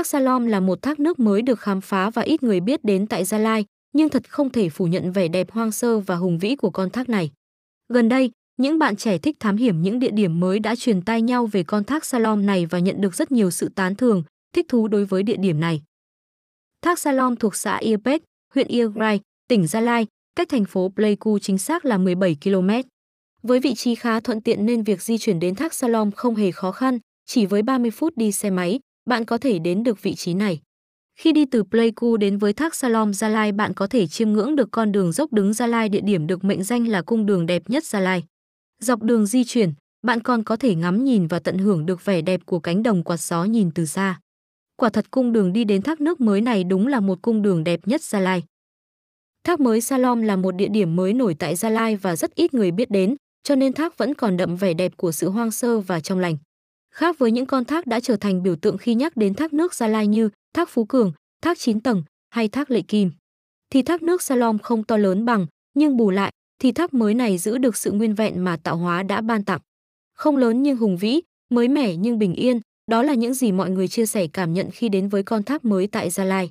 Thác Salom là một thác nước mới được khám phá và ít người biết đến tại Gia Lai, nhưng thật không thể phủ nhận vẻ đẹp hoang sơ và hùng vĩ của con thác này. Gần đây, những bạn trẻ thích thám hiểm những địa điểm mới đã truyền tai nhau về con thác Salom này và nhận được rất nhiều sự tán thường, thích thú đối với địa điểm này. Thác Salom thuộc xã Iapet, huyện Iagrai, tỉnh Gia Lai, cách thành phố Pleiku chính xác là 17 km. Với vị trí khá thuận tiện nên việc di chuyển đến thác Salom không hề khó khăn, chỉ với 30 phút đi xe máy, bạn có thể đến được vị trí này. Khi đi từ Pleiku đến với thác Salom Gia Lai bạn có thể chiêm ngưỡng được con đường dốc đứng Gia Lai địa điểm được mệnh danh là cung đường đẹp nhất Gia Lai. Dọc đường di chuyển, bạn còn có thể ngắm nhìn và tận hưởng được vẻ đẹp của cánh đồng quạt gió nhìn từ xa. Quả thật cung đường đi đến thác nước mới này đúng là một cung đường đẹp nhất Gia Lai. Thác mới Salom là một địa điểm mới nổi tại Gia Lai và rất ít người biết đến, cho nên thác vẫn còn đậm vẻ đẹp của sự hoang sơ và trong lành. Khác với những con thác đã trở thành biểu tượng khi nhắc đến thác nước Gia Lai như thác Phú Cường, thác 9 tầng hay thác Lệ Kim, thì thác nước Salom không to lớn bằng, nhưng bù lại thì thác mới này giữ được sự nguyên vẹn mà tạo hóa đã ban tặng. Không lớn nhưng hùng vĩ, mới mẻ nhưng bình yên, đó là những gì mọi người chia sẻ cảm nhận khi đến với con thác mới tại Gia Lai.